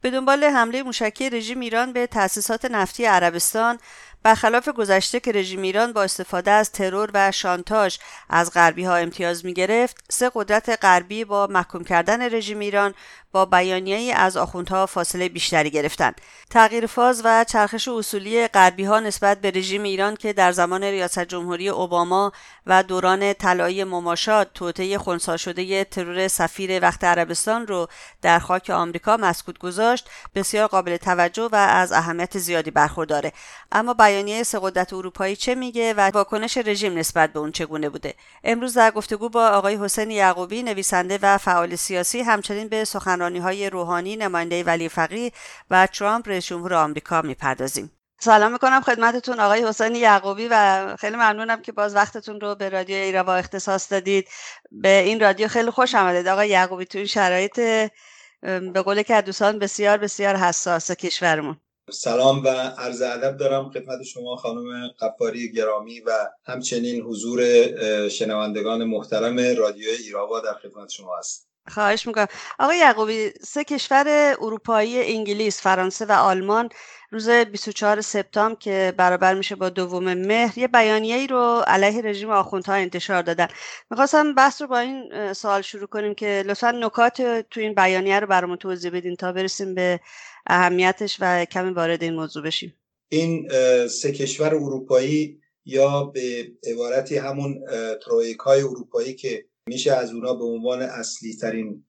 به دنبال حمله موشکی رژیم ایران به تأسیسات نفتی عربستان برخلاف گذشته که رژیم ایران با استفاده از ترور و شانتاژ از غربی ها امتیاز می گرفت سه قدرت غربی با محکوم کردن رژیم ایران با بیانیه‌ای از آخوندها فاصله بیشتری گرفتند. تغییر فاز و چرخش اصولی غربی ها نسبت به رژیم ایران که در زمان ریاست جمهوری اوباما و دوران طلایی مماشات توطئه خونسا شده ترور سفیر وقت عربستان رو در خاک آمریکا مسکوت گذاشت بسیار قابل توجه و از اهمیت زیادی برخورداره. اما بیانیه سه قدرت اروپایی چه میگه و واکنش رژیم نسبت به اون چگونه بوده؟ امروز در گفتگو با آقای حسین یعقوبی نویسنده و فعال سیاسی همچنین به سخنرانی های روحانی نماینده ولی فقی و ترامپ رئیس جمهور آمریکا می‌پردازیم. سلام می‌کنم خدمتتون آقای حسین یعقوبی و خیلی ممنونم که باز وقتتون رو به رادیو ایراوا اختصاص دادید. به این رادیو خیلی خوش آمدید. آقای یعقوبی تو این شرایط به قول که دوستان بسیار بسیار حساس کشورمون. سلام و عرض ادب دارم خدمت شما خانم قفاری گرامی و همچنین حضور شنوندگان محترم رادیو ایراوا در خدمت شما هست خواهش می‌کنم. آقای یعقوبی سه کشور اروپایی انگلیس فرانسه و آلمان روز 24 سپتامبر که برابر میشه با دوم مهر یه بیانیه ای رو علیه رژیم آخوندها انتشار دادن. می‌خواستم بحث رو با این سوال شروع کنیم که لطفا نکات تو این بیانیه رو برامون توضیح بدین تا برسیم به اهمیتش و کمی وارد این موضوع بشیم. این سه کشور اروپایی یا به عبارتی همون ترویک های اروپایی که میشه از اونا به عنوان اصلی ترین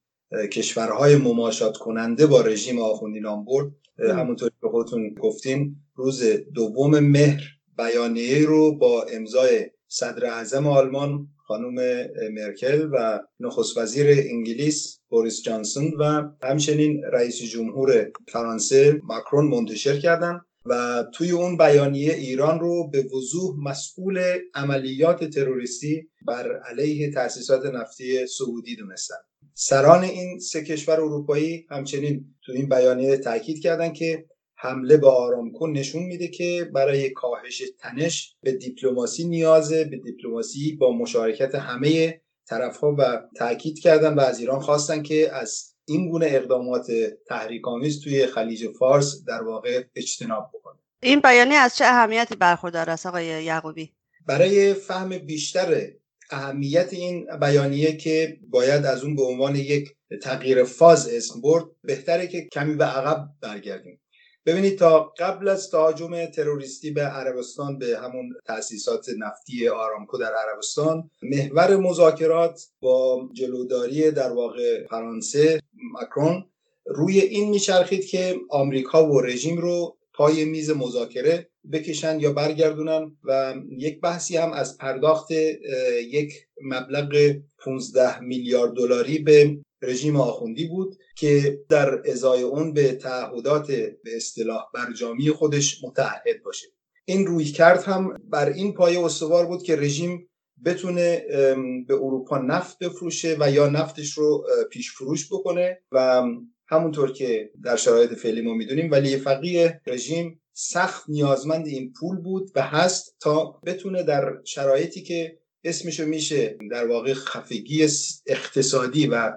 کشورهای مماشات کننده با رژیم آخوندی نام برد همونطور که خودتون گفتین روز دوم مهر بیانیه رو با امضای صدر اعظم آلمان خانم مرکل و نخست وزیر انگلیس بوریس جانسون و همچنین رئیس جمهور فرانسه ماکرون منتشر کردند و توی اون بیانیه ایران رو به وضوح مسئول عملیات تروریستی بر علیه تأسیسات نفتی سعودی دونستن. سران این سه کشور اروپایی همچنین تو این بیانیه تاکید کردند که حمله به آرامکو نشون میده که برای کاهش تنش به دیپلماسی نیازه به دیپلماسی با مشارکت همه طرفها و تاکید کردن و از ایران خواستن که از این گونه اقدامات تحریک‌آمیز توی خلیج فارس در واقع اجتناب بکنه. این بیانیه از چه اهمیتی برخوردار است آقای یعقوبی؟ برای فهم بیشتر اهمیت این بیانیه که باید از اون به عنوان یک تغییر فاز اسم برد بهتره که کمی به عقب برگردیم. ببینید تا قبل از تهاجم تروریستی به عربستان به همون تاسیسات نفتی آرامکو در عربستان محور مذاکرات با جلوداری در واقع فرانسه مکرون روی این میچرخید که آمریکا و رژیم رو پای میز مذاکره بکشن یا برگردونن و یک بحثی هم از پرداخت یک مبلغ 15 میلیارد دلاری به رژیم آخوندی بود که در ازای اون به تعهدات به اصطلاح برجامی خودش متعهد باشه. این روی کرد هم بر این پایه استوار بود که رژیم بتونه به اروپا نفت بفروشه و یا نفتش رو پیش فروش بکنه و همونطور که در شرایط فعلی ما می‌دونیم ولی فقیه رژیم سخت نیازمند این پول بود و هست تا بتونه در شرایطی که اسمشو میشه در واقع خفگی اقتصادی و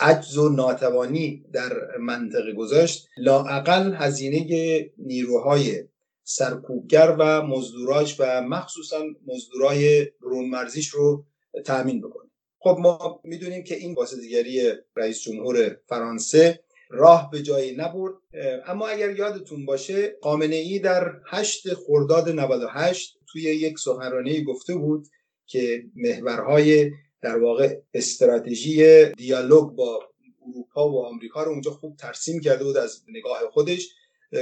عجز و ناتوانی در منطقه گذاشت لاعقل هزینه نیروهای سرکوبگر و مزدوراش و مخصوصا مزدورای برونمرزیش رو تأمین بکنه. خب ما می‌دونیم که این دیگری رئیس جمهور فرانسه راه به جایی نبرد. اما اگر یادتون باشه خامنه ای در 8 خرداد 98 توی یک سخنرانی گفته بود که محورهای در واقع استراتژی دیالوگ با اروپا و آمریکا رو اونجا خوب ترسیم کرده بود از نگاه خودش.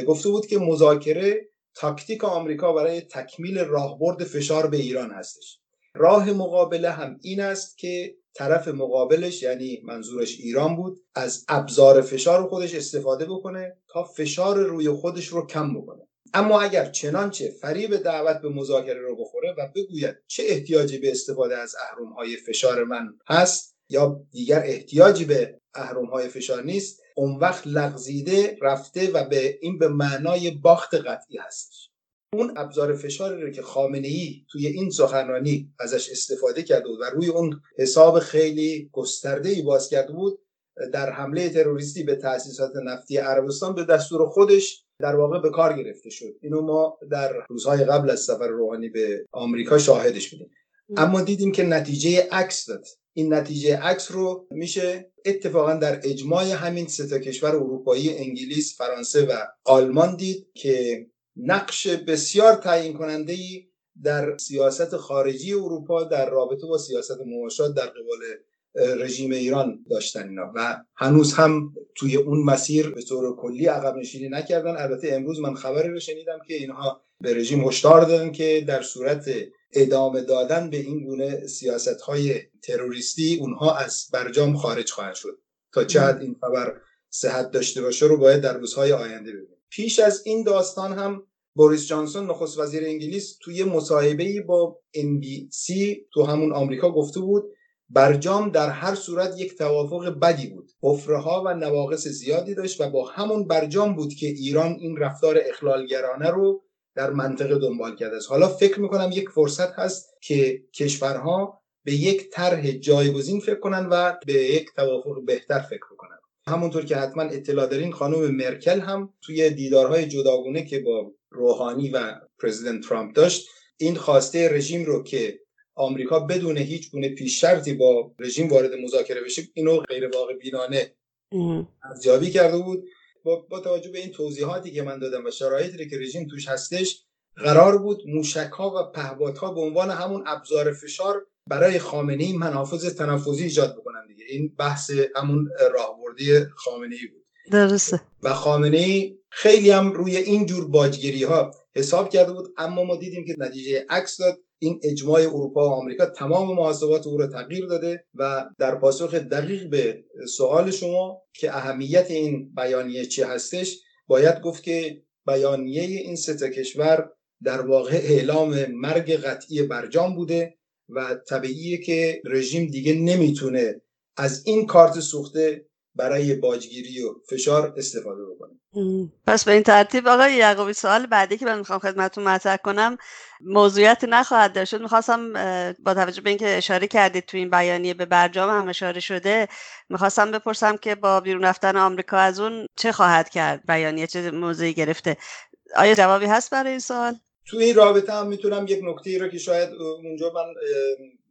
گفته بود که مذاکره تاکتیک آمریکا برای تکمیل راهبرد فشار به ایران هستش. راه مقابله هم این است که طرف مقابلش یعنی منظورش ایران بود از ابزار فشار خودش استفاده بکنه تا فشار روی خودش رو کم بکنه. اما اگر چنانچه فریب دعوت به مذاکره رو بخوره و بگوید چه احتیاجی به استفاده از های فشار من هست یا دیگر احتیاجی به های فشار نیست اون وقت لغزیده رفته و به این به معنای باخت قطعی هستش. اون ابزار فشاری رو که خامنه ای توی این سخنرانی ازش استفاده کرده بود و روی اون حساب خیلی گسترده ای باز کرده بود در حمله تروریستی به تأسیسات نفتی عربستان به دستور خودش در واقع به کار گرفته شد. اینو ما در روزهای قبل از سفر روحانی به آمریکا شاهدش بودیم. اما دیدیم که نتیجه عکس داد. این نتیجه عکس رو میشه اتفاقا در اجماع همین سه کشور اروپایی انگلیس فرانسه و آلمان دید که نقش بسیار تعیین کننده ای در سیاست خارجی اروپا در رابطه با سیاست مماشات در قبال رژیم ایران داشتن اینا و هنوز هم توی اون مسیر به طور کلی عقب نشینی نکردن. البته امروز من خبری رو شنیدم که اینها به رژیم هشدار دادن که در صورت ادامه دادن به این گونه سیاست های تروریستی اونها از برجام خارج خواهند شد. تا چه این خبر صحت داشته باشه رو باید در روزهای آینده ببینیم. پیش از این داستان هم بوریس جانسون نخست وزیر انگلیس توی مصاحبه با NBC تو همون آمریکا گفته بود برجام در هر صورت یک توافق بدی بود. حفره ها و نواقص زیادی داشت و با همون برجام بود که ایران این رفتار اخلالگرانه رو در منطقه دنبال کرده است. حالا فکر می‌کنم یک فرصت هست که کشورها به یک طرح جایگزین فکر کنن و به یک توافق بهتر فکر کنن همونطور که حتما اطلاع دارین خانم مرکل هم توی دیدارهای جداگونه که با روحانی و پرزیدنت ترامپ داشت این خواسته رژیم رو که آمریکا بدون هیچ گونه پیش شرطی با رژیم وارد مذاکره بشه اینو غیر واقع بینانه ارزیابی کرده بود. با, با توجه به این توضیحاتی که من دادم و شرایطی که رژیم توش هستش قرار بود موشک ها و پهبات ها به عنوان همون ابزار فشار برای خامنه ای منافذ تنفذی ایجاد بکنن دیگه. این بحث همون راهبردی خامنه ای بود. درسته. و خامنه ای خیلی هم روی این جور باجگیری ها حساب کرده بود اما ما دیدیم که نتیجه عکس داد. این اجماع اروپا و آمریکا تمام محاسبات او را تغییر داده و در پاسخ دقیق به سوال شما که اهمیت این بیانیه چی هستش باید گفت که بیانیه این سه کشور در واقع اعلام مرگ قطعی برجام بوده. و طبیعیه که رژیم دیگه نمی‌تونه از این کارت سوخته برای باجگیری و فشار استفاده بکنه. پس به این ترتیب آقای یعقوبی سوال بعدی که من می‌خوام خدمتتون مطرح کنم موضوعیت نخواهد داشت. می‌خواستم با توجه به اینکه اشاره کردید تو این بیانیه به برجام هم اشاره شده می‌خواستم بپرسم که با بیرون رفتن آمریکا از اون چه خواهد کرد بیانیه چه موضوعی گرفته؟ آیا جوابی هست برای این سوال؟ تو این رابطه هم می‌تونم یک نکته ای رو که شاید اونجا من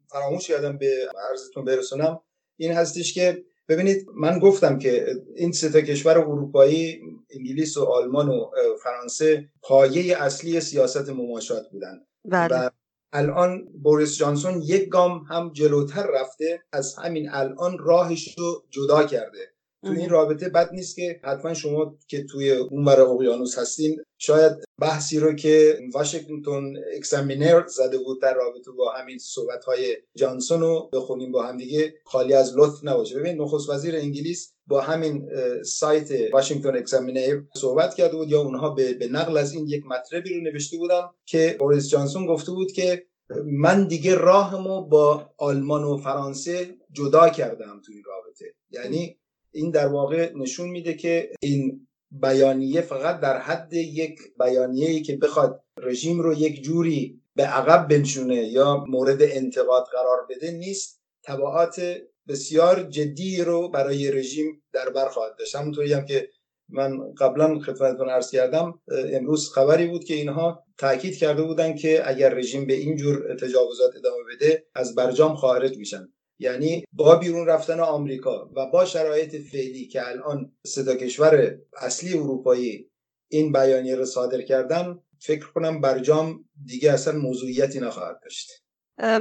فراموش کردم به عرضتون برسونم این هستش که ببینید من گفتم که این سه کشور اروپایی انگلیس و آلمان و فرانسه پایه اصلی سیاست مماشات بودن. بله. و الان بوریس جانسون یک گام هم جلوتر رفته از همین الان راهش رو جدا کرده. تو این رابطه بد نیست که حتما شما که توی اونور اقیانوس هستین شاید بحثی رو که Washington Examiner زده بود در رابطه با همین صحبت های جانسون رو بخونیم با هم دیگه خالی از لطف نباشه. ببین نخست وزیر انگلیس با همین سایت Washington Examiner صحبت کرده بود یا اونها به نقل از این یک مطلبی رو نوشته بودن که بوریس جانسون گفته بود که من دیگه راهمو با آلمان و فرانسه جدا کردم تو این رابطه. یعنی این در واقع نشون میده که این بیانیه فقط در حد یک بیانیه که بخواد رژیم رو یک جوری به عقب بنشونه یا مورد انتقاد قرار بده نیست. تبعات بسیار جدی رو برای رژیم در بر خواهد داشت. همونطوری هم که من قبلا خدمتتون عرض کردم امروز خبری بود که اینها تاکید کرده بودن که اگر رژیم به این جور تجاوزات ادامه بده از برجام خارج میشن. یعنی با بیرون رفتن آمریکا و با شرایط فعلی که الان سه کشور اصلی اروپایی این بیانیه رو صادر کردن فکر کنم برجام دیگه اصلا موضوعیتی نخواهد داشت.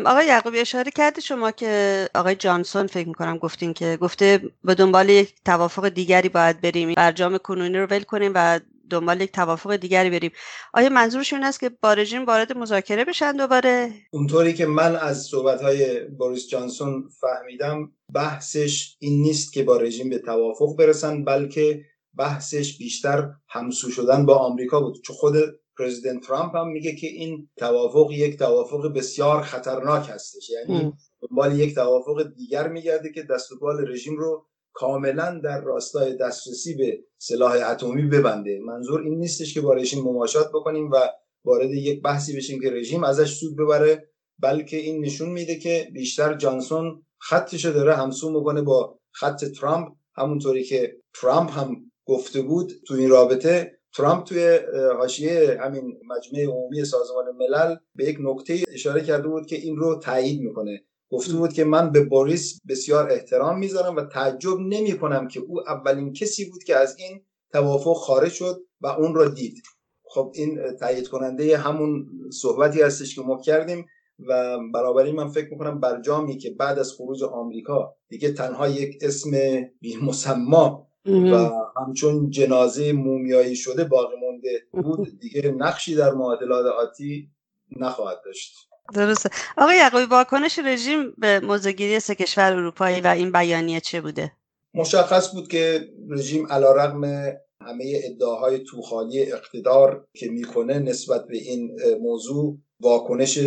آقای یعقوبی اشاره کرده شما که آقای جانسون فکر می‌کنم گفتین که گفته به دنبال یک توافق دیگری باید بریم. برجام کنونی رو ول کنیم و دنبال یک توافق دیگری بریم. آیا منظورشون است که با رژیم وارد مذاکره بشن دوباره؟ اونطوری که من از صحبت های بوریس جانسون فهمیدم بحثش این نیست که با رژیم به توافق برسن بلکه بحثش بیشتر همسو شدن با آمریکا بود. چون خود پرزیدنت ترامپ هم میگه که این توافق یک توافق بسیار خطرناک هستش. یعنی دنبال یک توافق دیگر میگرده که دست و رژیم رو کاملا در راستای دسترسی به سلاح اتمی ببنده. منظور این نیستش که با رژیم مماشات بکنیم و وارد یک بحثی بشیم که رژیم ازش سود ببره بلکه این نشون میده که بیشتر جانسون خطش داره همسو می‌کنه با خط ترامپ. همونطوری که ترامپ هم گفته بود تو این رابطه ترامپ توی حاشیه همین مجمع عمومی سازمان ملل به یک نکته اشاره کرده بود که این رو تایید می‌کنه. گفته بود که من به بوریس بسیار احترام می‌ذارم و تعجب نمی کنم که او اولین کسی بود که از این توافق خارج شد و اون را دید. خب این تایید کننده همون صحبتی هستش که ما کردیم و برابری من فکر می‌کنم برجامی که بعد از خروج آمریکا دیگه تنها یک اسم مسما و همچون جنازه مومیایی شده باقی مونده بود دیگه نقشی در معادلات آتی نخواهد داشت. درسته. آقای یعقوبی واکنش رژیم به موزگیری سه کشور اروپایی و این بیانیه چه بوده؟ مشخص بود که رژیم علیرغم همه ادعاهای توخالی اقتدار که می‌کنه نسبت به این موضوع واکنش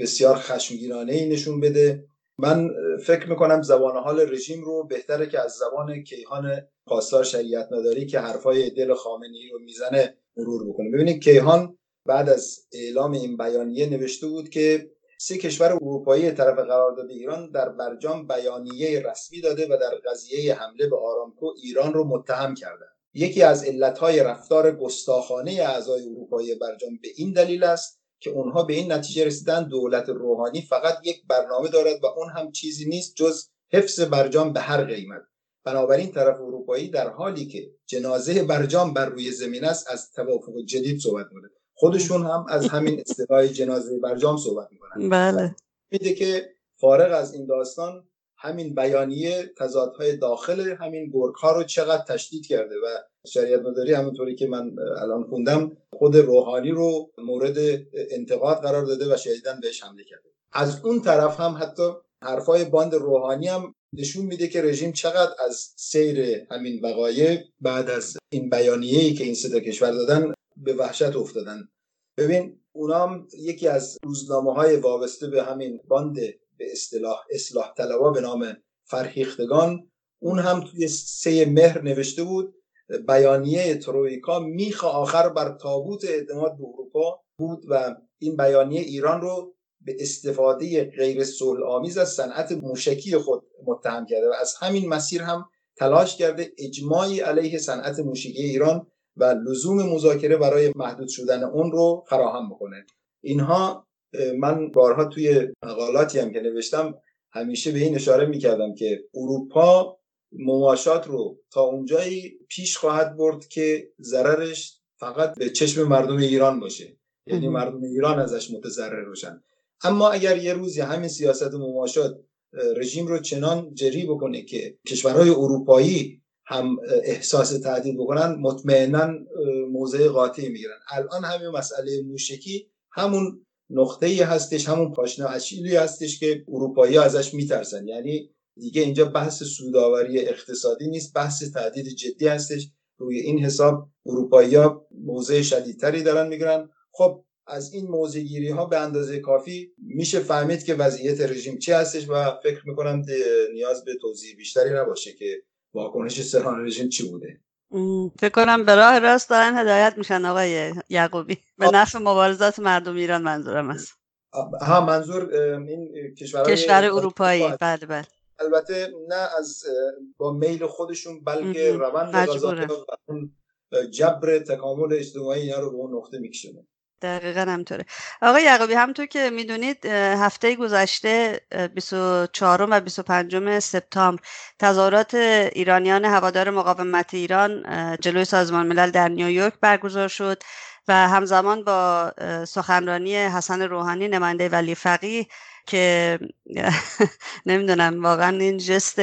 بسیار خشمگینانه ای نشون بده. من فکر می‌کنم زبان حال رژیم رو بهتره که از زبان کیهان پاسدار شریعت نداری که حرفای دل خامنی رو می‌زنه مرور بکنه. ببینید کیهان بعد از اعلام این بیانیه نوشته بود که سه کشور اروپایی طرف قرارداد ایران در برجام بیانیه رسمی داده و در قضیه حمله به آرامکو ایران رو متهم کردند. یکی از علتهای رفتار گستاخانه اعضای اروپایی برجام به این دلیل است که اونها به این نتیجه رسیدن دولت روحانی فقط یک برنامه دارد و اون هم چیزی نیست جز حفظ برجام به هر قیمت. بنابراین طرف اروپایی در حالی که جنازه برجام بر روی زمین است از توافق جدید صحبت می‌کنه. خودشون هم از همین اصطلاح جنازه برجام صحبت می‌کنن. بله. میده که فارغ از این داستان همین بیانیه تضادهای داخل همین گرگ ها رو چقدر تشدید کرده و شریعت مداری همونطوری که من الان خوندم خود روحانی رو مورد انتقاد قرار داده و شدیدن بهش حمله کرده. از اون طرف هم حتی حرفای باند روحانی هم نشون میده که رژیم چقدر از سیر همین وقایع بعد از این بیانیه‌ای که این سه کشور دادن به وحشت افتادن. ببین اونام یکی از روزنامه های وابسته به همین باند به اصطلاح اصلاح طلبا به نام فرهیختگان. اون هم توی سه مهر نوشته بود بیانیه ترویکا میخ آخر بر تابوت اعتماد به اروپا بود و این بیانیه ایران رو به استفاده غیر صلح آمیز از صنعت موشکی خود متهم کرده و از همین مسیر هم تلاش کرده اجماعی علیه صنعت موشکی ایران و لزوم مذاکره برای محدود شدن اون رو فراهم بکنه. اینها من بارها توی مقالاتی هم که نوشتم همیشه به این اشاره می‌کردم که اروپا مماشات رو تا اونجایی پیش خواهد برد که ضررش فقط به چشم مردم ایران باشه. یعنی مردم ایران ازش متضرر باشن اما اگر یه روزی همین سیاست مماشات رژیم رو چنان جری بکنه که کشورهای اروپایی هم احساس تهدید بکنن مطمئنا موضع قاطعی می‌گیرن. الان همین مسئله موشکی همون نقطه ای هستش همون پاشنه اصیلی هستش که اروپایی ازش میترسن. یعنی دیگه اینجا بحث سوداوری اقتصادی نیست بحث تهدید جدی هستش. روی این حساب اروپایی ها موضع شدیدتری دارن می‌گیرن. خب از این موضع گیری ها به اندازه کافی میشه فهمید که وضعیت رژیم چی هستش و فکر می‌کنم نیاز به توضیح بیشتری نباشه که واکنش سران رژیم چی بوده؟ فکر کنم به راه راست دارن هدایت میشن آقای یعقوبی. به نفع مبارزات مردم ایران منظورم است. ها منظور این کشورهای کشور اروپایی. بله بله. البته نه از با میل خودشون بلکه روند غذا اون جبر تکامل اجتماعی اینا رو به اون نقطه میکشونه. دقیقا همطوره آقای یعقوبی همطور که می‌دونید هفته گذشته 24 و 25 سپتامبر تظاهرات ایرانیان هوادار مقاومت ایران جلوی سازمان ملل در نیویورک برگزار شد و همزمان با سخنرانی حسن روحانی نماینده ولی فقیه که نمی‌دونم واقعا این جست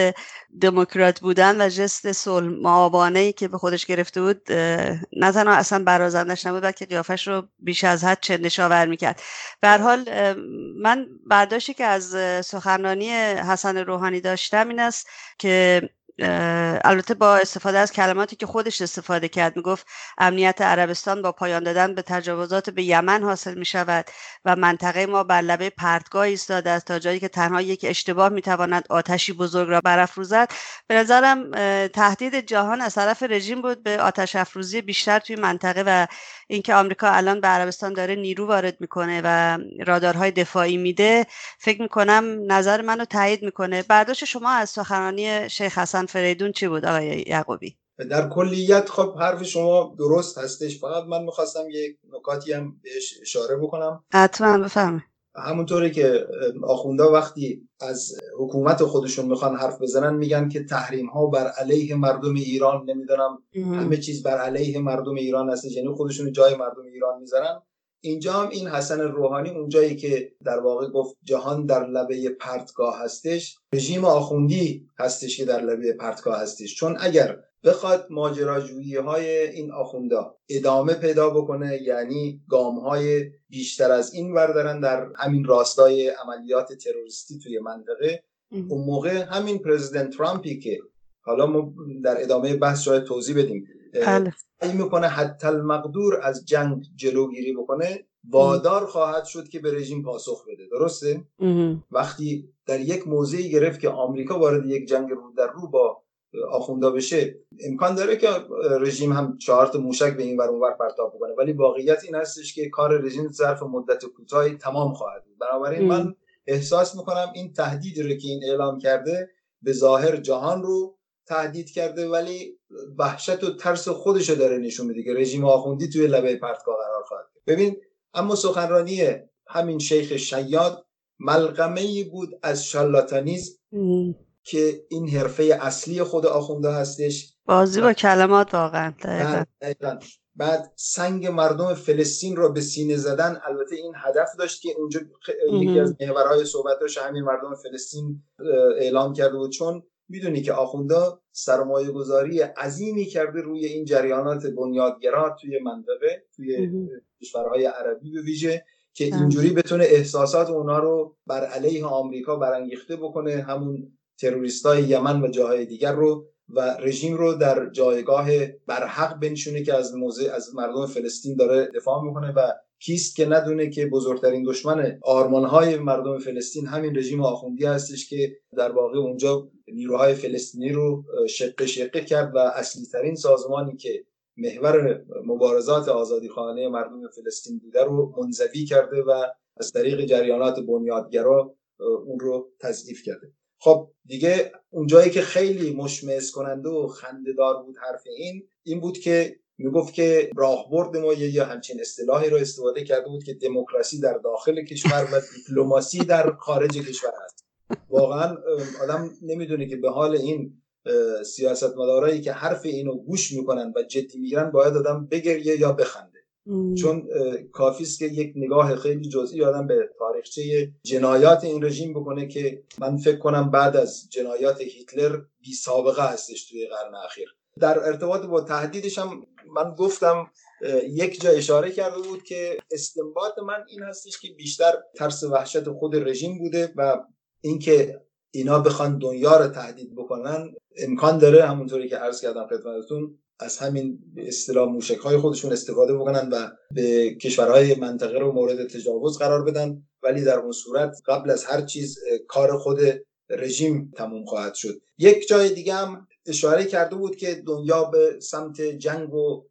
دموکرات بودن و جست صلح معابانه ای که به خودش گرفته بود نه تنها اصلا برازندش نبود بلکه قیافش رو بیش از حد چندشاور می‌کرد. به حال من برداشتی که از سخنرانی حسن روحانی داشتم این است که البته با استفاده از کلماتی که خودش استفاده کرد می‌گفت امنیت عربستان با پایان دادن به تجاوزات به یمن حاصل می شود و منطقه ما بر لبه پرتگاه ایستاده است تا جایی که تنها یک اشتباه می‌تواند آتشی بزرگ را برافروزد. به نظرم تهدید جهان از طرف رژیم بود به آتش افروزی بیشتر توی منطقه و اینکه آمریکا الان به عربستان داره نیرو وارد می‌کنه و رادارهای دفاعی میده فکر می‌کنم نظر منو تایید می‌کنه. برداشت شما از سخنرانی شیخ حسن فریدون چی بود آقای یعقوبی؟ در کلیت خب حرف شما درست هستش. فقط من می‌خواستم یک نکاتی هم بهش اشاره بکنم. حتما بفهمه همونطوری که آخونده وقتی از حکومت خودشون می‌خوان حرف بزنن میگن که تحریم ها بر علیه مردم ایران نمی‌دونم همه چیز بر علیه مردم ایران هست یعنی خودشون جای مردم ایران می‌ذارن. اینجا هم این حسن روحانی اونجایی که در واقع گفت جهان در لبه پرتگاه هستش رژیم آخوندی هستش که در لبه پرتگاه هستش. چون اگر بخواد ماجراجویی های این آخوندا ادامه پیدا بکنه یعنی گام های بیشتر از این بردارن در همین راستای عملیات تروریستی توی منطقه اون موقع همین پرزیدنت ترامپی که حالا ما در ادامه بحث شاید توضیح بدیم این می‌کنه حتی المقدور از جنگ جلوگیری بکنه وادار خواهد شد که به رژیم پاسخ بده. درسته؟ وقتی در یک موضعی گرفت که آمریکا وارد یک جنگ رو در رو با آخوندا بشه امکان داره که رژیم هم چهار موشک به این ور اونور پرتاب بکنه. ولی واقعیت این هستش که کار رژیم ظرف مدت کوتاهی تمام خواهد بود. بنابراین من احساس می‌کنم این تهدیدی رو که این اعلام کرده به ظاهر جهان رو تهدید کرده ولی وحشت و ترس خودشو داره نشون میده که رژیم آخوندی توی لبه پرتگاه قرار خواهد ببین اما سخنرانی همین شیخ شیاد ملغمه ای بود از شالاتانیزم که این حرفه اصلی خود آخونده هستش. بازی با کلمات واقعا. بعد سنگ مردم فلسطین رو به سینه زدن البته این هدف داشت که اونجا یکی از محورهای صحبتاش همین مردم فلسطین اعلام کرده بود. چون می‌دونی که آخونده سرمایه گذاری عظیمی کرده روی این جریانات بنیادگرا توی منطقه توی کشورهای عربی به ویژه که اینجوری بتونه احساسات اونا رو بر علیه آمریکا برانگیخته بکنه همون تروریست های یمن و جاهای دیگر رو و رژیم رو در جایگاه برحق بنشونه که از موضع از مردم فلسطین داره دفاع می‌کنه و کیست که ندونه که بزرگترین دشمن های مردم فلسطین همین رژیم آخوندی هستش که در واقع اونجا نیروهای فلسطینی رو شقه شقه کرد و اصلی ترین سازمانی که محور مبارزات آزادی خانه مردم فلسطین بوده رو منزوی کرده و از طریق جریانات بنیادگرا اون رو تضعیف کرده. خب دیگه اونجایی که خیلی مشمعز کننده و خندهدار بود حرف این این بود که می‌گفت که راهبرد ما یه همچین اصطلاحی رو استفاده کرده بود که دموکراسی در داخل کشور و دیپلماسی در خارج کشور هست واقعا آدم نمی‌دونه که به حال این سیاست مدارایی که حرف اینو گوش می‌کنن و جدی می‌گیرن باید آدم بگریه یا بخنده چون کافی است که یک نگاه خیلی جزئی آدم به تاریخچه جنایات این رژیم بکنه که من فکر کنم بعد از جنایات هیتلر بی سابقه هستش توی قرن اخیر. در ارتباط با تهدیدش هم من گفتم یک جا اشاره کرده بود که استنباط من این هستش که بیشتر ترس وحشت خود رژیم بوده و اینکه اینا بخوان دنیا رو تهدید بکنن امکان داره همونطوری که عرض کردم خدمتتون از همین به اصطلاح موشک های خودشون استفاده بکنن و به کشورهای منطقه رو مورد تجاوز قرار بدن. ولی در اون صورت قبل از هر چیز کار خود رژیم تموم خواهد شد. یک جای دیگه هم اشاره کرده بود که دنیا به سمت جنگ و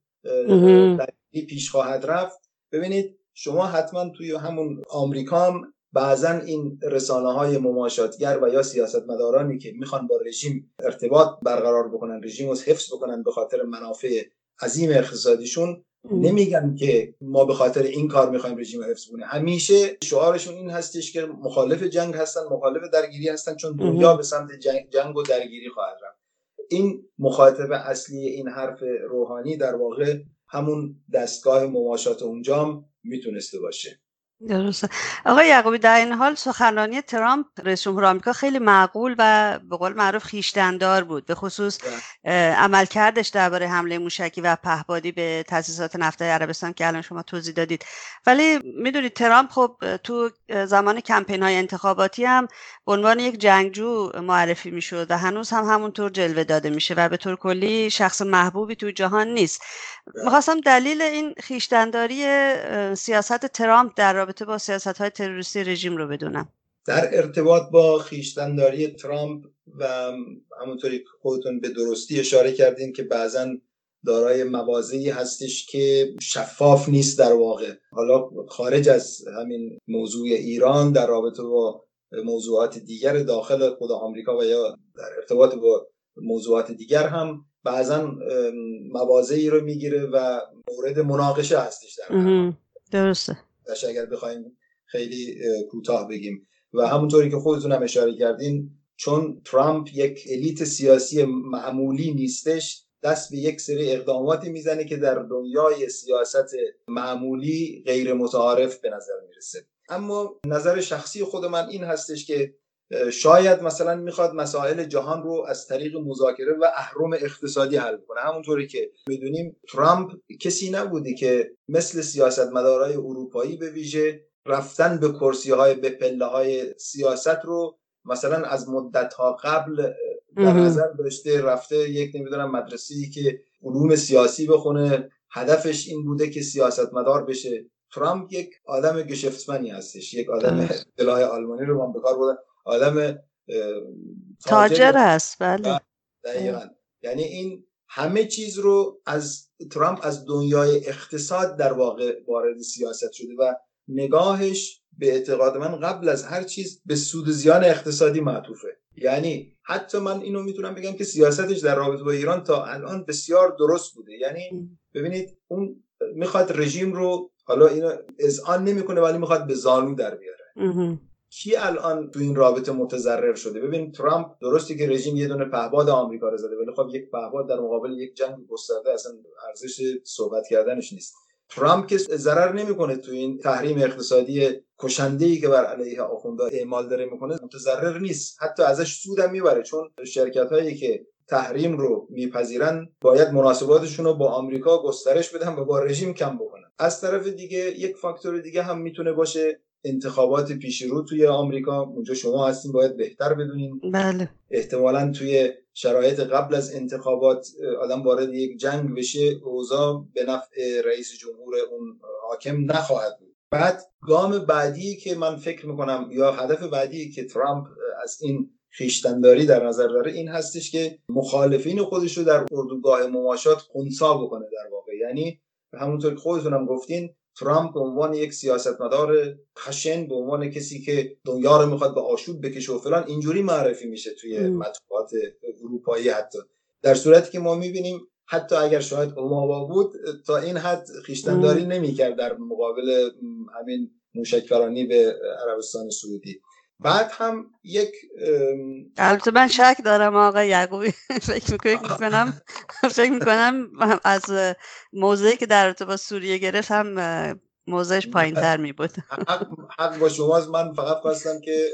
پیش خواهد رفت. ببینید شما حتما توی همون آمریکا هم بعضا این رسانه های مماشاتگر و یا سیاستمدارانی که می‌خوان با رژیم ارتباط برقرار بکنن رژیم رو حفظ بکنن به خاطر منافع عظیم اقتصادیشون نمیگن که ما به خاطر این کار می‌خوایم رژیم حفظ کنیم همیشه شعارشون این هستش که مخالف جنگ هستن مخالف درگیری هستن چون دنیا به سمت جنگ, جنگ و درگیری خواهد رفت. این مخاطب اصلی این حرف روحانی در واقع همون دستگاه مماشات اونجام می‌تونسته باشه. درسته آقای یعقوبی در این حال سخنرانی ترامپ رئیس جمهور آمریکا خیلی معقول و به قول معروف خیشتندار بود به خصوص بله. عملکردش درباره حمله موشکی و پهبادی به تاسیسات نفت عربستان که الان شما توضیح دادید ولی می‌دونید ترامپ خب تو زمان کمپین های انتخاباتی هم به عنوان یک جنگجو معرفی می‌شد و هنوز هم همونطور جلوه داده میشه و به طور کلی شخص محبوبی تو جهان نیست بله. می‌خواستم دلیل این خیشتنداری سیاست ترامپ در رابطه با سیاست های تروریستی رژیم رو بدونم. در ارتباط با خیشتنداری ترامپ و همونطوری خودتون به درستی اشاره کردین که بعضا دارای موازی هستش که شفاف نیست در واقع. حالا خارج از همین موضوع ایران در رابطه با موضوعات دیگر داخل خود آمریکا و یا در ارتباط با موضوعات دیگر هم بعضا مواضعی رو می‌گیره و مورد مناقشه هستش در درسته. اگر بخوایم خیلی کوتاه بگیم. و همونطوری که خودتون هم اشاره کردین چون ترامپ یک الیت سیاسی معمولی نیستش دست به یک سری اقداماتی می‌زنه که در دنیای سیاست معمولی غیر متعارف به نظر می‌رسه. اما نظر شخصی خود من این هستش که شاید مثلا می‌خواد مسائل جهان رو از طریق مذاکره و اهرم اقتصادی حل کنه همونطوری که می‌دونیم ترامپ کسی نبودی که مثل سیاستمدارای اروپایی به ویژه رفتن به کرسی های به پله های سیاست رو مثلا از مدت ها قبل در نظر داشته رفته یک نمی‌دونم مدرسه که علوم سیاسی بخونه. هدفش این بوده که سیاستمدار بشه. ترامپ یک آدم گشفتمنی هستش. یک آدم دلای آلمانی رو من بکار بودن آدم تاجر هست بله. دقیقا. یعنی این همه چیز رو از ترامپ از دنیای اقتصاد در واقع وارد سیاست شده و نگاهش به اعتقاد من قبل از هر چیز به سود زیان اقتصادی معطوفه. یعنی حتی من اینو می‌تونم بگم که سیاستش در رابطه با ایران تا الان بسیار درست بوده. یعنی ببینید اون می‌خواد رژیم رو حالا اینو اذعان نمی‌کنه ولی می‌خواد به زانو در بیاره. کی الان تو این رابطه متضرر شده؟ ببین ترامپ درسته که رژیم یه دونه پهباد آمریکا رو زده ولی خب یک پهباد در مقابل یک جنگ گسترده اصلا ارزش صحبت کردنش نیست. ترامپ که ضرر نمی‌کنه تو این تحریم اقتصادی کشنده ای که بر علیه آخونده اعمال داره می‌کنه متضرر نیست. حتی ازش سود هم می‌بره چون شرکت هایی که تحریم رو میپذیرن باید مناسباتشون رو با آمریکا گسترش بدن و با رژیم کم بکنن. از طرف دیگه یک فاکتور دیگه هم می‌تونه باشه. انتخابات پیش رو توی آمریکا. اونجا شما هستین باید بهتر بدونین. بله. احتمالا توی شرایط قبل از انتخابات آدم وارد یک جنگ بشه. اوضاع به نفع رئیس جمهور اون حاکم نخواهد بود. بعد گام بعدی که من فکر می‌کنم یا هدف بعدی که ترامپ از این خیشتنداری در نظر داره این هستش که مخالفین خودش رو در اردوگاه مماشات خونسا بکنه در واقع. یعنی همونطور که خودتونم گفتین ترامپ به عنوان یک سیاستمدار خشن به عنوان کسی که دنیا رو می‌خواد به آشوب بکشه و فلان اینجوری معرفی میشه توی مطبوعات اروپایی حتی. در صورتی که ما می‌بینیم حتی اگر شاید اوماوا بود تا این حد خیشتنداری نمی‌کرد در مقابل همین موشکفرانی به عربستان سعودی. بعد هم یک البته من شک دارم آقای یعقوبی. فکر می‌کنم؟ فکر می‌کنم از موضعی که در ارتباط با سوریه گرفت هم موضعش پایین تر می بود. حق با شماست. من فقط خواستم که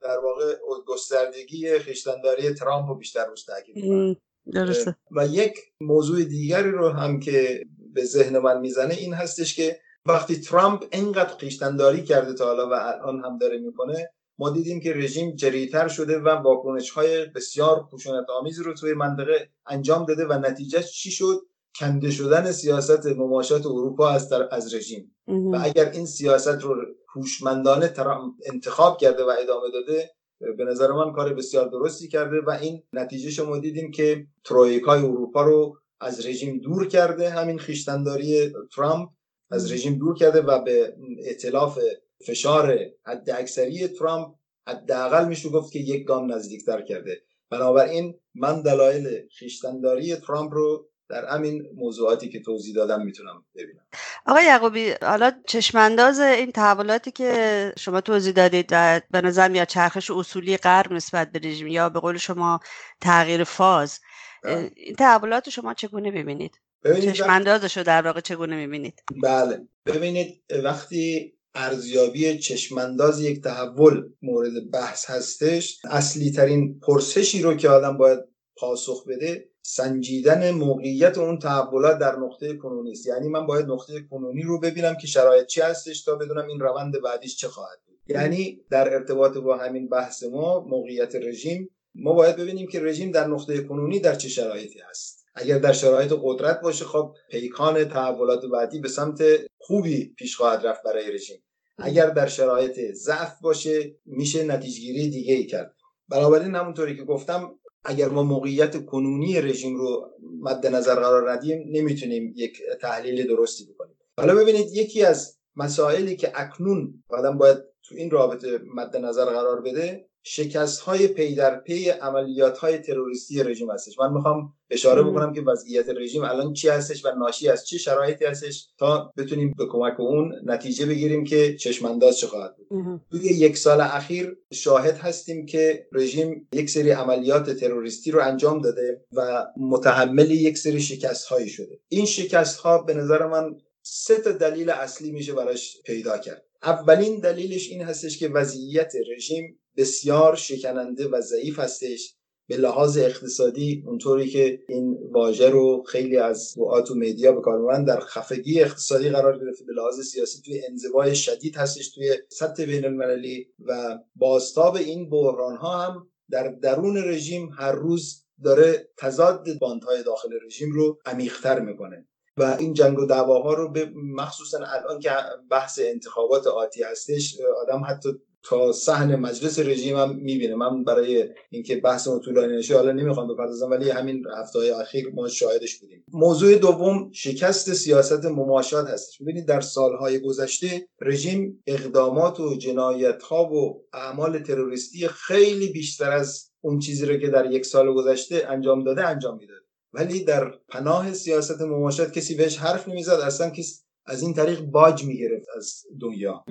در واقع گستردگی خیشتنداری ترامپ رو بیشتر روش تاکید درسته. و یک موضوع دیگری رو هم که به ذهن من می‌زنه این هستش که وقتی ترامپ اینقدر خیشتنداری کرده تا حالا و الان هم داره می‌کنه ما دیدیم که رژیم جریتر شده و واکنش های بسیار خشونت آمیز رو توی منطقه انجام داده و نتیجه چی شد؟ کنده شدن سیاست مماشات اروپا از, از رژیم. و اگر این سیاست رو هوشمندانه ترامپ انتخاب کرده و ادامه داده به نظر من کار بسیار درستی کرده و این نتیجه شما دیدیم که ترویکای اروپا رو از رژیم دور کرده همین خیشتنداری ترامپ. از رژیم دور کرده و به اطلاف فشار حد اکثری ترامپ حداقل میشه گفت که یک گام نزدیکتر کرده. بنابراین من دلایل خیشتنداری ترامپ رو در همین موضوعاتی که توضیح دادم می‌تونم ببینم. آقای یعقوبی حالا چشمانداز این تحولاتی که شما توضیح دادید و به نظر میاد چرخش اصولی غرب نسبت به رژیم یا به قول شما تغییر فاز بله. این تحولات شما چگونه ببینید؟ چشماندازش رو در واقع چگونه می‌بینید؟ بله. ببینید وقتی ارزیابی چشمانداز یک تحول مورد بحث هستش اصلی ترین پرسشی رو که آدم باید پاسخ بده سنجیدن موقعیت اون تحولات در نقطه کنونی است. یعنی من باید نقطه کنونی رو ببینم که شرایط چی هستش تا بدونم این روند بعدیش چه خواهد بود. یعنی در ارتباط با همین بحث ما موقعیت رژیم ما باید ببینیم که رژیم در نقطه کنونی در چه شرایطی هست. اگر در شرایط قدرت باشه خب پیکان تحولات بعدی به سمت خوبی پیش خواهد رفت برای رژیم. اگر در شرایط ضعف باشه میشه نتیجگیری دیگه ای کرد. بنابراین همونطوری که گفتم اگر ما موقعیت کنونی رژیم رو مد نظر قرار ندیم نمی‌تونیم یک تحلیل درستی بکنیم. حالا ببینید یکی از مسائلی که اکنون آدم باید تو این رابطه مد نظر قرار بده شکست های پی در پی عملیات های تروریستی رژیم هستش. من می‌خوام اشاره بکنم که وضعیت رژیم الان چی هستش و ناشی از چه شرایطی هستش تا بتونیم به کمک اون نتیجه بگیریم که چشمانداز چه خواهد بود. توی یک سال اخیر شاهد هستیم که رژیم یک سری عملیات تروریستی رو انجام داده و متحمل یک سری شکست هایی شده. این شکست ها به نظر من سه تا دلیل اصلی میشه براش پیدا کرد. اولین دلیلش این هستش که وضعیت رژیم بسیار شکننده و ضعیف هستش. به لحاظ اقتصادی اونطوری که این واژه رو خیلی از دعات و مدیا به کار در خفگی اقتصادی قرار گرفته. به لحاظ سیاسی توی انزوای شدید هستش توی سطح بین المللی و بازتاب این بحران ها هم در درون رژیم هر روز داره تضاد باندهای داخل رژیم رو عمیقتر می‌کنه. و این جنگ و دعواها رو به مخصوصا الان که بحث انتخابات آتی هستش آدم حتی تا صحن مجلس رژیم هم می‌بینه. من برای اینکه بحث اون طولانی نشه حالا نمی‌خوام بپردازم ولی همین هفته های اخیر ما شاهدش بودیم. موضوع دوم شکست سیاست مماشات هستش. ببینید در سالهای گذشته رژیم اقدامات و جنایت ها و اعمال تروریستی خیلی بیشتر از اون چیزی رو که در یک سال گذشته انجام داده انجام می‌داد. ولی در پناه سیاست مماشات کسی بهش حرف نمی‌زد اصلا کسی از این طریق باج می‌گرفت از دنیا.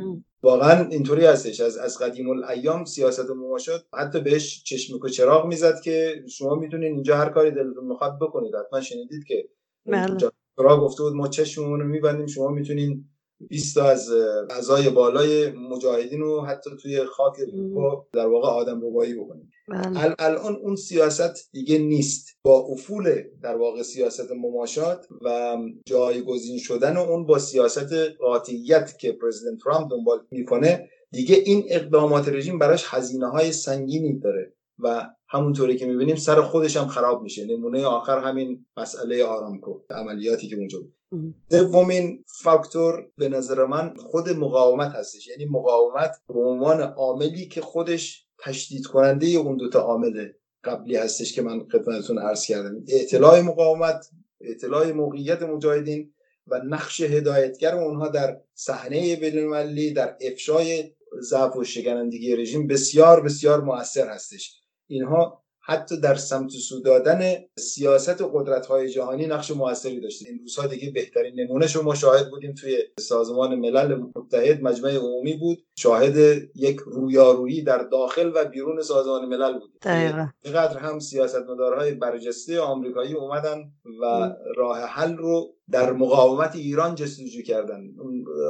واقعا اینطوری هستش. از از قدیم الایام سیاست مماشات حتی بهش چشم و چراغ می‌زد که شما می‌تونین اینجا هر کاری دلتون می‌خواد بکنید. حتما شنیدید که بله. گفته بود ما چشممون رو میبندیم. شما می‌تونین 20 تا از اعضای بالای مجاهدین رو حتی توی خاک در واقع آدم ربایی بکنیم. بله. الان اون سیاست دیگه نیست. با افول در واقع سیاست مماشات و جایگزین شدن اون با سیاست قاطعیت که پرزیدنت ترامپ دنبال می‌کنه دیگه این اقدامات رژیم براش هزینه های سنگینی داره. و همونطوری که می‌بینیم سر خودش هم خراب میشه. نمونه آخر همین مسئله آرامکو عملیاتی که اونجا بود. سومین فاکتور به نظر من خود مقاومت هستش. یعنی مقاومت به عنوان عاملی که خودش تشدید کننده اون دوتا عامل قبلی هستش که من خدمتتون عرض کردم. اطلاع مقاومت اطلاع موقعیت مجاهدین و نقش هدایتگر اونها در صحنه بینالمللی در افشای ضعف و شکنندگی رژیم بسیار بسیار موثر هستش. اینها حتی در سمت سو دادن سیاست و قدرت های جهانی نقش موثری داشته این روزها دیگه بهترین نمونه رو مشاهد بودیم توی سازمان ملل متحد مجمع عمومی بود. شاهد یک رویارویی در داخل و بیرون سازمان ملل بود. چقدر هم سیاستمدارهای برجسته آمریکایی اومدن و راه حل رو در مقاومت ایران جستجو کردن.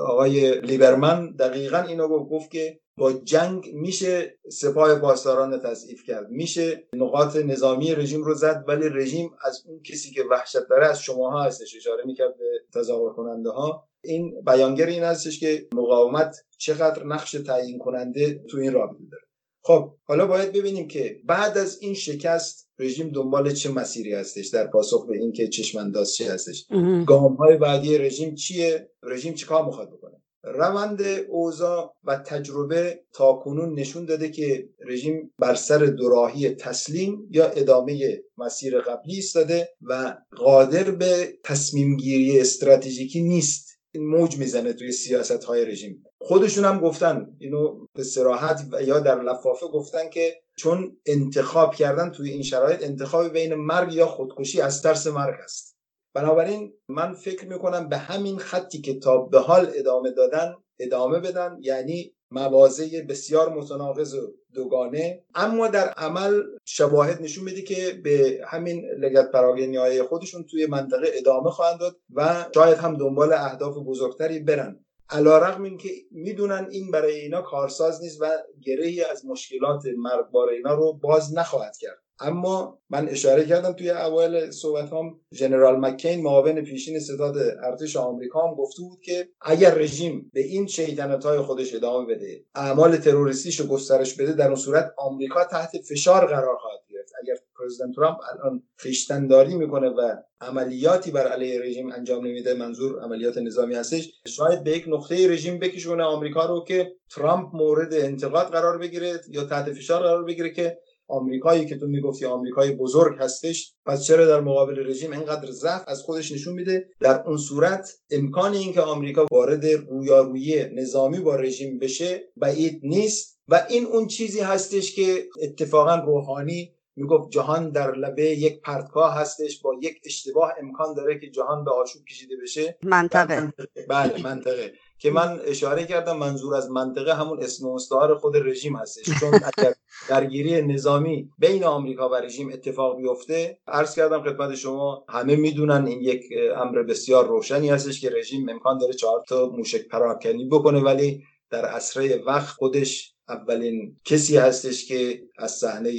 آقای لیبرمن دقیقا اینو گفت که با جنگ میشه سپاه پاسداران تضعیف کرد. میشه نقاط نظامی رژیم رو زد ولی رژیم از اون کسی که وحشت داره از شماها هستش. اشاره می‌کرد به تظاهر کننده ها این بیانگر این هستش که مقاومت چقدر نقش تعیین کننده تو این رابطه داره. خب حالا باید ببینیم که بعد از این شکست رژیم دنبال چه مسیری هستش در پاسخ به اینکه چشمانداز چه هستش. گام های بعدی رژیم چیه؟ رژیم چیکار می‌خواد بکنه؟ روند اوضاع و تجربه تا کنون نشون داده که رژیم بر سر دوراهی تسلیم یا ادامه مسیر قبلی ایستاده و قادر به تصمیم گیری استراتژیکی نیست. این موج می‌زنه توی سیاست های رژیم. خودشون هم گفتن اینو به سراحت یا در لفافه گفتن که چون انتخاب کردن توی این شرایط انتخاب بین مرگ یا خودکشی از ترس مرگ است. بنابراین من فکر می‌کنم به همین خطی که تا به حال ادامه دادن ادامه بدن یعنی موازه بسیار متناقض و دوگانه. اما در عمل شواهد نشون میده که به همین لگت پراگنی خودشون توی منطقه ادامه خواهند داد و شاید هم دنبال اهداف بزرگتری برن. علا رقم این که می‌دونن این برای اینا کارساز نیست و گرهی از مشکلات مرگبار اینا رو باز نخواهد کرد. اما من اشاره کردم توی اوایل صحبت هم جنرال مکین معاون پیشین ستاد ارتش آمریکا هم گفته بود که اگر رژیم به این شیطنت های خودش ادامه بده اعمال تروریستیش رو گسترش بده در اون صورت آمریکا تحت فشار قرار خواهد پرزیدنت ترامپ الان خیشتنداری می‌کنه و عملیاتی بر علیه رژیم انجام نمیده. منظور عملیات نظامی هستش. شاید به یک نقطه رژیم بکشونه آمریکا رو که ترامپ مورد انتقاد قرار بگیره یا تحت فشار قرار بگیره که آمریکایی که تو می‌گفتی آمریکای بزرگ هستش پس چرا در مقابل رژیم اینقدر ضعف از خودش نشون میده؟ در اون صورت امکان اینکه آمریکا وارد رویارویی نظامی با رژیم بشه بعید نیست و این اون چیزی هستش که اتفاقا روحانی می‌گفت جهان در لبه یک پرتگاه هستش با یک اشتباه امکان داره که جهان به آشوب کشیده بشه. منطقه. بله منطقه. که من اشاره کردم منظور از منطقه همون اسم مستعار خود رژیم هستش. چون اگر درگیری نظامی بین آمریکا و رژیم اتفاق بیفته عرض کردم خدمت شما همه می‌دونن این یک امر بسیار روشنی هستش که رژیم امکان داره چهار تا موشک پراکنی بکنه ولی در اسره وقت خودش اولین کسی هستش که از صحنه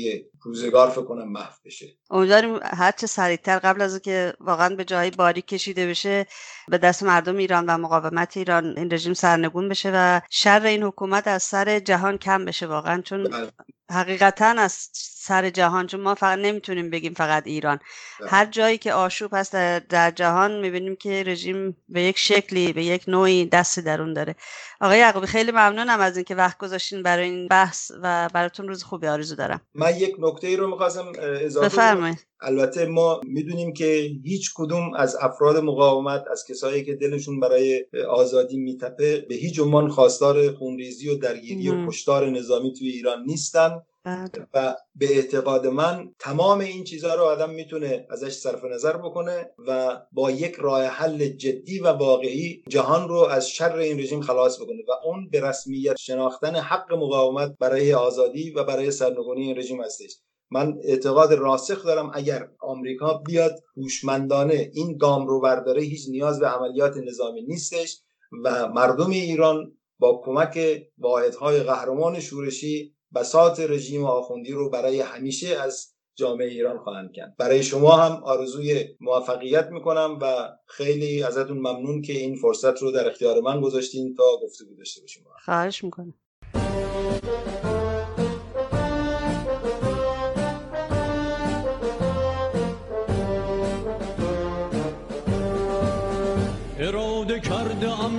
روزگار فکر کنم محو بشه. امیدواریم هرچه سریعتر قبل از که واقعا به جایی باری کشیده بشه به دست مردم ایران و مقاومت ایران این رژیم سرنگون بشه و شر این حکومت از سر جهان کم بشه واقعا. چون بله. حقیقتا از سر جهان چون ما فقط نمی‌تونیم بگیم فقط ایران. بله. هر جایی که آشوب هست در جهان می‌بینیم که رژیم به یک شکلی به یک نوعی دست درون داره. آقای یعقوبی خیلی ممنونم از اینکه وقت گذاشتین برای این بحث و براتون روز خوبی آرزو دارم. من یک نکته ای رو می‌خواستم اضافه بفرمایید. البته ما می‌دونیم که هیچ کدوم از افراد مقاومت از کسایی که دلشون برای آزادی میتپه به هیچ عنوان خواستار خونریزی و درگیری و کشتار نظامی توی ایران نیستن. بله. و به اعتقاد من تمام این چیزها رو آدم می‌تونه ازش صرف نظر بکنه و با یک راه حل جدی و واقعی جهان رو از شر این رژیم خلاص بکنه و اون به رسمیت شناختن حق مقاومت برای آزادی و برای سرنگونی این رژیم هستش. من اعتقاد راسخ دارم اگر آمریکا بیاد هوشمندانه این گام رو برداره هیچ نیاز به عملیات نظامی نیستش و مردم ایران با کمک واحدهای قهرمان شورشی بسات رژیم آخوندی رو برای همیشه از جامعه ایران خواهند کرد. برای شما هم آرزوی موفقیت می‌کنم و خیلی ازتون ممنون که این فرصت رو در اختیار من گذاشتین تا گفتگو داشته باشیم. خواهش می‌کنم.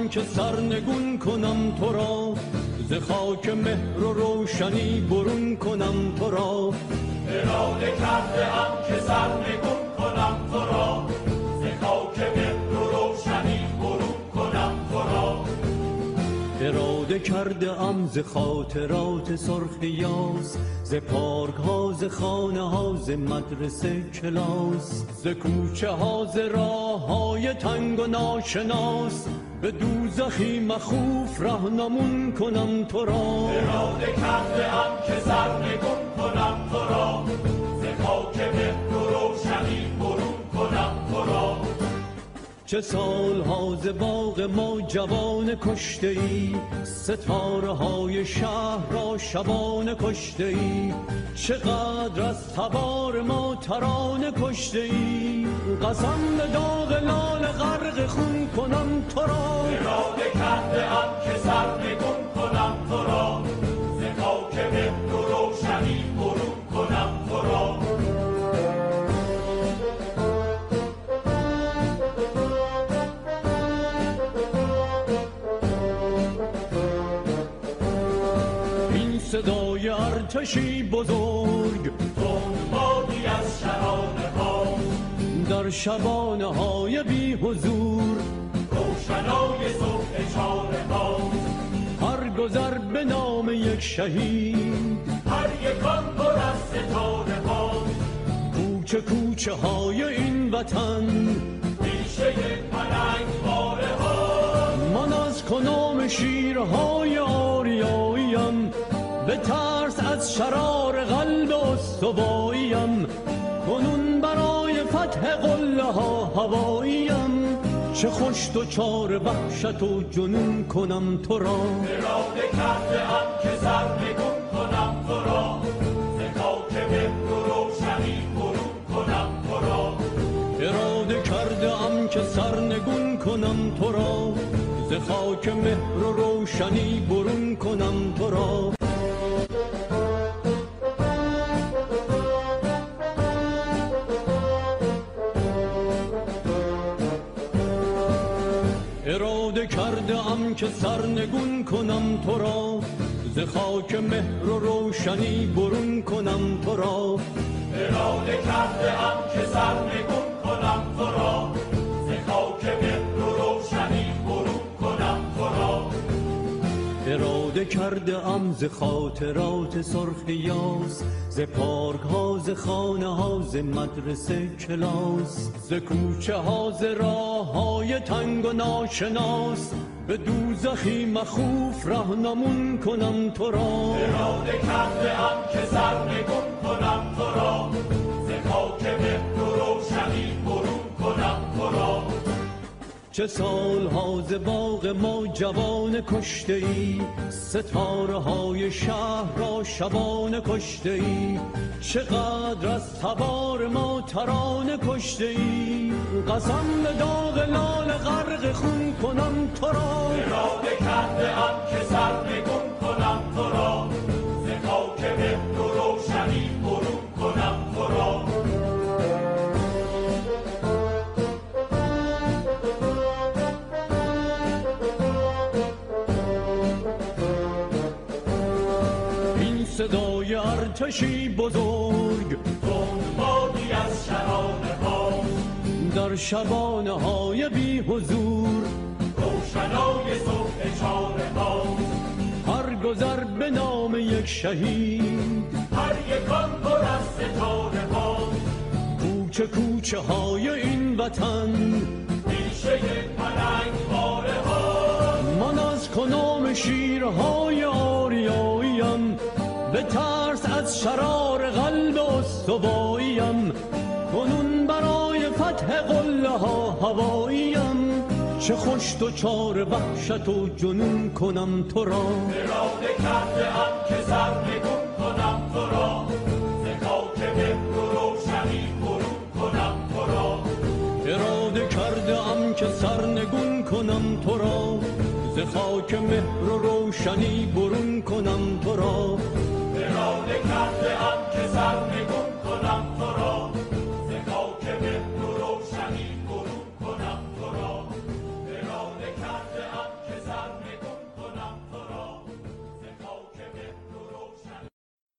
ام که سرنگون کنم تو را ز خاک مهر و روشنی برون کنم تو را. اراده کرده ام که سرنگون کنم تو را. اراده کرده ام ز خاطرات سرخ یاس ز پارک ها ز خانه ها ز مدرسه کلاس. ز کوچه ها ز راه های تنگ و ناشناس. به دوزخی مخوف رهنمون کنم تو را. اراده کرده ام که سرنگون کنم تو را. چه سالها ز باغ ما جوان کشته ای ستاره های شهر را شبان کشته ای چقدر از تبار ما ترانه کشته ای قسم به داغ لال غرق خون کنم تو را. اراده کرده ام که سر نگون کنم تو را. بزرگ بادی از شرانه ها در شبانه های بی حضور روشنای صبح چاره ها هر گذر به نام یک شهید هر یکان پر از ستاره ها کوچه کوچه های این وطن ریشه پلنگ باره ها من از کنام شیرهای از شرار قلب استواییم کنون برای فتح قله ها هواییم. چه خوش تو چار وحشت و جنون کنم تو را. اراده کرده ام که سرنگون کنم تو را. ز خاک مهر و روشنی برون کنم تو را. اراده کرده ام که سرنگون کنم تو را. ز خاک مهر و روشنی برون کنم تو را. که سرنگون کنم تو را. ز خاک مهر و روشنی برون کنم تو را. اراده کرده ام که سرنگون کنم تو را. ز خاک مهر و روشنی برون کنم تو را. اراده کرده ام ز خاطرات سرخ یاس. ز پارک ها ز خانه ها ز مدرسه کلاس. ز کوچه ها ز راه های تنگ و ناشناس. به دوزخی مخوف راهنمون کنم تو را. کرده ام که سرنگون کنم تو را. چه سال ز باغ ما جوان کشته ای ستاره های شهر را شبانه کشته ای چقدر از تبار ما ترانه کشته ای قسم به داغ لال غرق خون کنم تو را. اراده کرده ام که سرنگون کنم تو را. ارتشی بزرگ. تندبادی از شرانه ها در شبانه های بی حضور. روشنای صبح چاره ها هر گذر به نام یک شهید. هر یکان پر از ستاره ها کوچه کوچه های این وطن. ریشه پلنگ باره ها من از کنام شیرهای آریاییم. به ترس شرار قلب استواییم کنون برای فتح قله ها هواییم. چه خوش تو چار وحشت و جنون کنم تو را. اراده کرده ام که سرنگون کنم تو را. خاک مهر و روشنی برون کنم تو را. اراده کرده ام که سرنگون کنم تو را. ز خاک مهر و روشنی برون کنم تو را. اراده کرده ام که سرنگون